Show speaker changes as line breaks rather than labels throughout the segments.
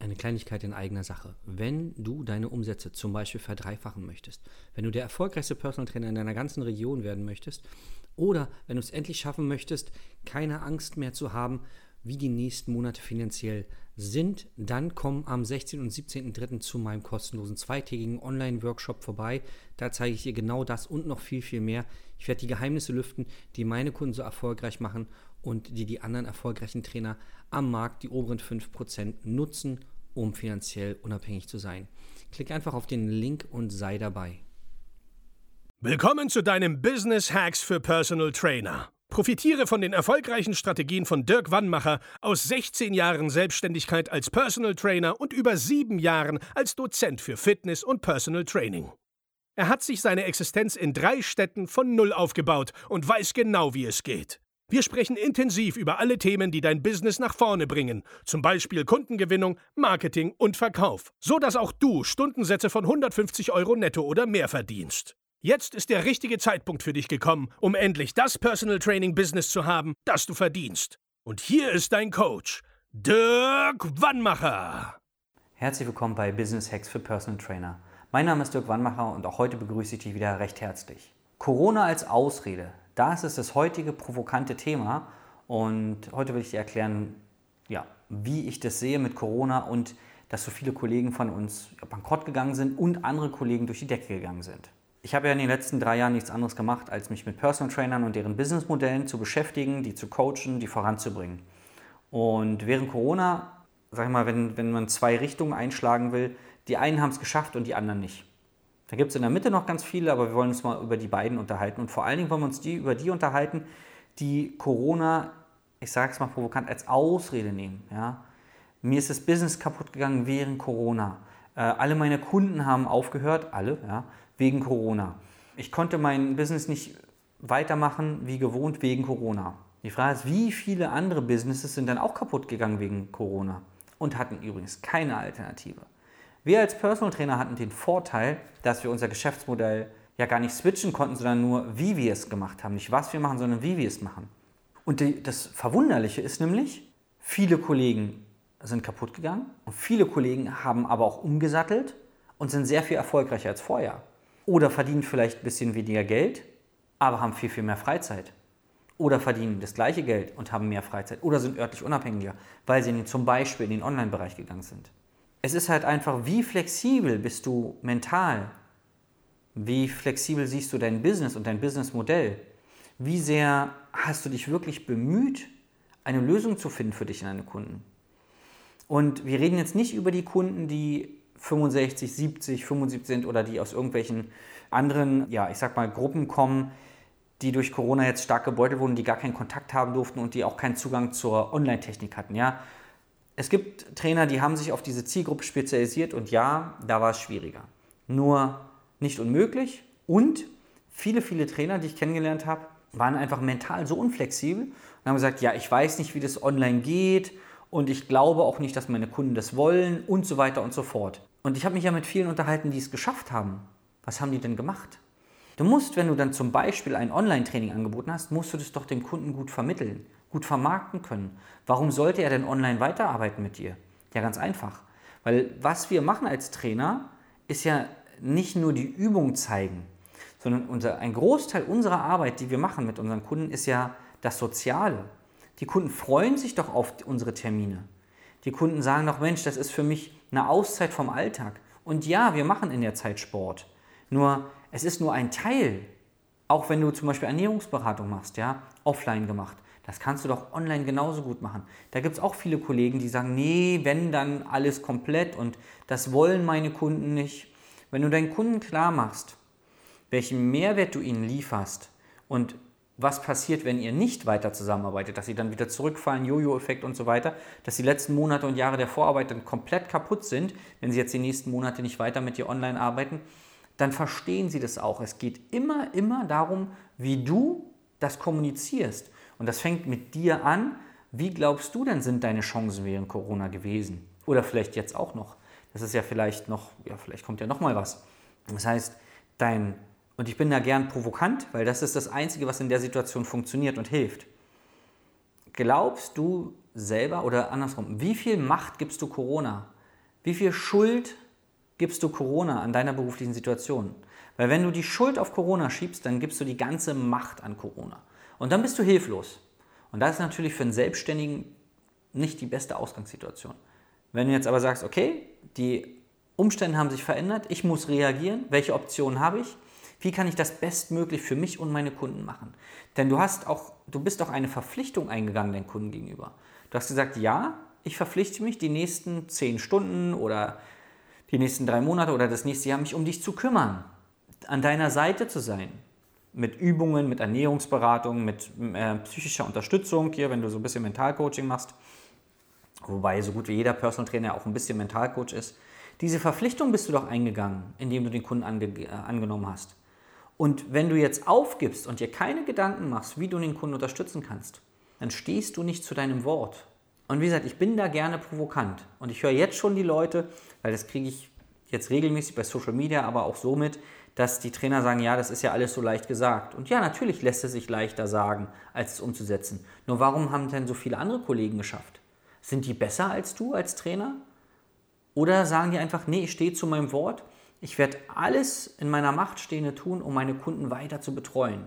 eine Kleinigkeit in eigener Sache. Wenn du deine Umsätze zum Beispiel verdreifachen möchtest, wenn du der erfolgreichste Personal Trainer in deiner ganzen Region werden möchtest oder wenn du es endlich schaffen möchtest, keine Angst mehr zu haben, wie die nächsten Monate finanziell sind, dann komm am 16. und 17.03. zu meinem kostenlosen zweitägigen Online-Workshop vorbei. Da zeige ich dir genau das und noch viel, viel mehr. Ich werde die Geheimnisse lüften, die meine Kunden so erfolgreich machen und die die anderen erfolgreichen Trainer am Markt, die oberen 5%, nutzen, um finanziell unabhängig zu sein. Klick einfach auf den Link und sei dabei.
Willkommen zu deinem Business Hacks für Personal Trainer. Profitiere von den erfolgreichen Strategien von Dirk Wannmacher aus 16 Jahren Selbstständigkeit als Personal Trainer und über sieben Jahren als Dozent für Fitness und Personal Training. Er hat sich seine Existenz in drei Städten von Null aufgebaut und weiß genau, wie es geht. Wir sprechen intensiv über alle Themen, die dein Business nach vorne bringen, zum Beispiel Kundengewinnung, Marketing und Verkauf, so dass auch du Stundensätze von 150 Euro netto oder mehr verdienst. Jetzt ist der richtige Zeitpunkt für dich gekommen, um endlich das Personal Training Business zu haben, das du verdienst. Und hier ist dein Coach, Dirk Wannmacher.
Herzlich willkommen bei Business Hacks für Personal Trainer. Mein Name ist Dirk Wannmacher und auch heute begrüße ich dich wieder recht herzlich. Corona als Ausrede, das ist das heutige provokante Thema und heute will ich dir erklären, ja, wie ich das sehe mit Corona und dass so viele Kollegen von uns bankrott gegangen sind und andere Kollegen durch die Decke gegangen sind ich habe ja in den letzten drei Jahren nichts anderes gemacht, als mich mit Personal Trainern und deren Businessmodellen zu beschäftigen, die zu coachen, die voranzubringen. Und während Corona, sag ich mal, wenn, wenn man zwei Richtungen einschlagen will, die einen haben es geschafft und die anderen nicht. Da gibt es in der Mitte noch ganz viele, aber wir wollen uns mal über die beiden unterhalten. Und vor allen Dingen wollen wir uns die, über die unterhalten, die Corona, ich sage es mal provokant, als Ausrede nehmen. Ja? Mir ist das Business kaputt gegangen während Corona. Äh, alle meine Kunden haben aufgehört, alle, ja, wegen Corona. Ich konnte mein Business nicht weitermachen wie gewohnt wegen Corona. Die Frage ist, wie viele andere Businesses sind dann auch kaputt gegangen wegen Corona und hatten übrigens keine Alternative. Wir als Personal Trainer hatten den Vorteil, dass wir unser Geschäftsmodell ja gar nicht switchen konnten, sondern nur, wie wir es gemacht haben. Nicht was wir machen, sondern wie wir es machen. Und die, das Verwunderliche ist nämlich, viele Kollegen sind kaputt gegangen und viele Kollegen haben aber auch umgesattelt und sind sehr viel erfolgreicher als vorher. Oder verdienen vielleicht ein bisschen weniger Geld, aber haben viel, viel mehr Freizeit. Oder verdienen das gleiche Geld und haben mehr Freizeit. Oder sind örtlich unabhängiger, weil sie zum Beispiel in den Online-Bereich gegangen sind. Es ist halt einfach, wie flexibel bist du mental? Wie flexibel siehst du dein Business und dein Businessmodell? Wie sehr hast du dich wirklich bemüht, eine Lösung zu finden für dich und deine Kunden? Und wir reden jetzt nicht über die Kunden, die 65, 70, 75 sind oder die aus irgendwelchen anderen, ja, ich sag mal, Gruppen kommen, die durch Corona jetzt stark gebeutelt wurden, die gar keinen Kontakt haben durften und die auch keinen Zugang zur Online-Technik hatten, ja. Es gibt Trainer, die haben sich auf diese Zielgruppe spezialisiert und ja, da war es schwieriger. Nur nicht unmöglich und viele, viele Trainer, die ich kennengelernt habe, waren einfach mental so unflexibel und haben gesagt, ja, ich weiß nicht, wie das online geht und ich glaube auch nicht, dass meine Kunden das wollen und so weiter und so fort. Und ich habe mich ja mit vielen unterhalten, die es geschafft haben. Was haben die denn gemacht? Du musst, wenn du dann zum Beispiel ein Online-Training angeboten hast, musst du das doch dem Kunden gut vermitteln, gut vermarkten können. Warum sollte er denn online weiterarbeiten mit dir? Ja, ganz einfach. Weil was wir machen als Trainer, ist ja nicht nur die Übung zeigen, sondern unser, ein Großteil unserer Arbeit, die wir machen mit unseren Kunden, ist ja das Soziale. Die Kunden freuen sich doch auf unsere Termine. Die Kunden sagen doch, Mensch, das ist für mich eine Auszeit vom Alltag. Und ja, wir machen in der Zeit Sport. Nur, es ist nur ein Teil. Auch wenn du zum Beispiel Ernährungsberatung machst, ja, offline gemacht. Das kannst du doch online genauso gut machen. Da gibt es auch viele Kollegen, die sagen, nee, wenn dann alles komplett und das wollen meine Kunden nicht. Wenn du deinen Kunden klar machst, welchen Mehrwert du ihnen lieferst und was passiert, wenn ihr nicht weiter zusammenarbeitet, dass sie dann wieder zurückfallen, Jojo-Effekt und so weiter, dass die letzten Monate und Jahre der Vorarbeit dann komplett kaputt sind, wenn sie jetzt die nächsten Monate nicht weiter mit dir online arbeiten, dann verstehen sie das auch. Es geht immer, immer darum, wie du das kommunizierst. Und das fängt mit dir an. Wie glaubst du denn, sind deine Chancen während Corona gewesen? Oder vielleicht jetzt auch noch. Das ist ja vielleicht noch, ja, vielleicht kommt ja noch mal was. Das heißt, dein und ich bin da gern provokant, weil das ist das Einzige, was in der Situation funktioniert und hilft. Glaubst du selber oder andersrum, wie viel Macht gibst du Corona? Wie viel Schuld gibst du Corona an deiner beruflichen Situation? Weil wenn du die Schuld auf Corona schiebst, dann gibst du die ganze Macht an Corona. Und dann bist du hilflos. Und das ist natürlich für einen Selbstständigen nicht die beste Ausgangssituation. Wenn du jetzt aber sagst, okay, die Umstände haben sich verändert, ich muss reagieren, welche Optionen habe ich? Wie kann ich das bestmöglich für mich und meine Kunden machen? Denn du hast auch, du bist auch eine Verpflichtung eingegangen deinen Kunden gegenüber. Du hast gesagt, ja, ich verpflichte mich, die nächsten zehn Stunden oder die nächsten drei Monate oder das nächste Jahr mich um dich zu kümmern, an deiner Seite zu sein. Mit Übungen, mit Ernährungsberatung, mit äh, psychischer Unterstützung, hier, wenn du so ein bisschen Mentalcoaching machst, wobei so gut wie jeder Personal Trainer auch ein bisschen Mentalcoach ist. Diese Verpflichtung bist du doch eingegangen, indem du den Kunden ange äh, angenommen hast. Und wenn du jetzt aufgibst und dir keine Gedanken machst, wie du den Kunden unterstützen kannst, dann stehst du nicht zu deinem Wort. Und wie gesagt, ich bin da gerne provokant. Und ich höre jetzt schon die Leute, weil das kriege ich jetzt regelmäßig bei Social Media, aber auch so mit, dass die Trainer sagen, ja, das ist ja alles so leicht gesagt. Und ja, natürlich lässt es sich leichter sagen, als es umzusetzen. Nur warum haben denn so viele andere Kollegen geschafft? Sind die besser als du als Trainer? Oder sagen die einfach, nee, ich stehe zu meinem Wort ich werde alles in meiner Macht Stehende tun, um meine Kunden weiter zu betreuen.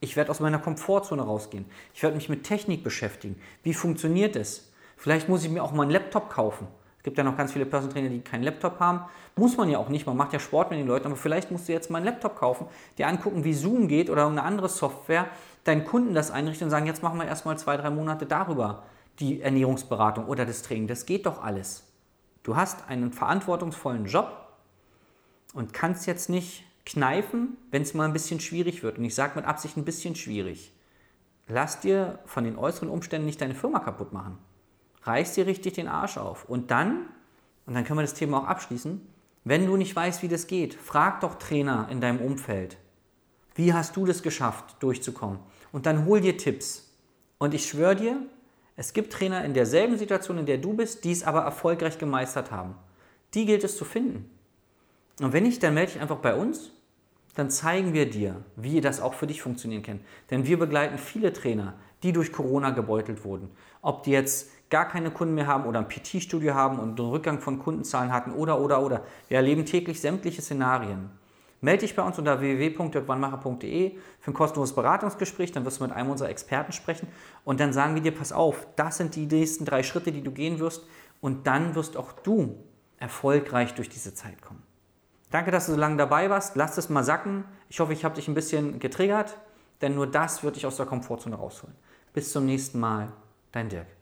Ich werde aus meiner Komfortzone rausgehen. Ich werde mich mit Technik beschäftigen. Wie funktioniert es? Vielleicht muss ich mir auch mal einen Laptop kaufen. Es gibt ja noch ganz viele Personal Trainer, die keinen Laptop haben. Muss man ja auch nicht. Man macht ja Sport mit den Leuten. Aber vielleicht musst du jetzt mal einen Laptop kaufen, dir angucken, wie Zoom geht oder eine andere Software, deinen Kunden das einrichten und sagen, jetzt machen wir erstmal zwei, drei Monate darüber die Ernährungsberatung oder das Training. Das geht doch alles. Du hast einen verantwortungsvollen Job und kannst jetzt nicht kneifen, wenn es mal ein bisschen schwierig wird. Und ich sage mit Absicht ein bisschen schwierig. Lass dir von den äußeren Umständen nicht deine Firma kaputt machen. Reiß dir richtig den Arsch auf. Und dann, und dann können wir das Thema auch abschließen, wenn du nicht weißt, wie das geht, frag doch Trainer in deinem Umfeld. Wie hast du das geschafft, durchzukommen? Und dann hol dir Tipps. Und ich schwöre dir, es gibt Trainer in derselben Situation, in der du bist, die es aber erfolgreich gemeistert haben. Die gilt es zu finden. Und wenn nicht, dann melde dich einfach bei uns. Dann zeigen wir dir, wie das auch für dich funktionieren kann. Denn wir begleiten viele Trainer, die durch Corona gebeutelt wurden. Ob die jetzt gar keine Kunden mehr haben oder ein PT-Studio haben und einen Rückgang von Kundenzahlen hatten oder, oder, oder. Wir erleben täglich sämtliche Szenarien. Melde dich bei uns unter www.dirkwannmacher.de für ein kostenloses Beratungsgespräch. Dann wirst du mit einem unserer Experten sprechen und dann sagen wir dir, pass auf, das sind die nächsten drei Schritte, die du gehen wirst und dann wirst auch du erfolgreich durch diese Zeit kommen. Danke, dass du so lange dabei warst. Lass es mal sacken. Ich hoffe, ich habe dich ein bisschen getriggert, denn nur das wird dich aus der Komfortzone rausholen. Bis zum nächsten Mal. Dein Dirk.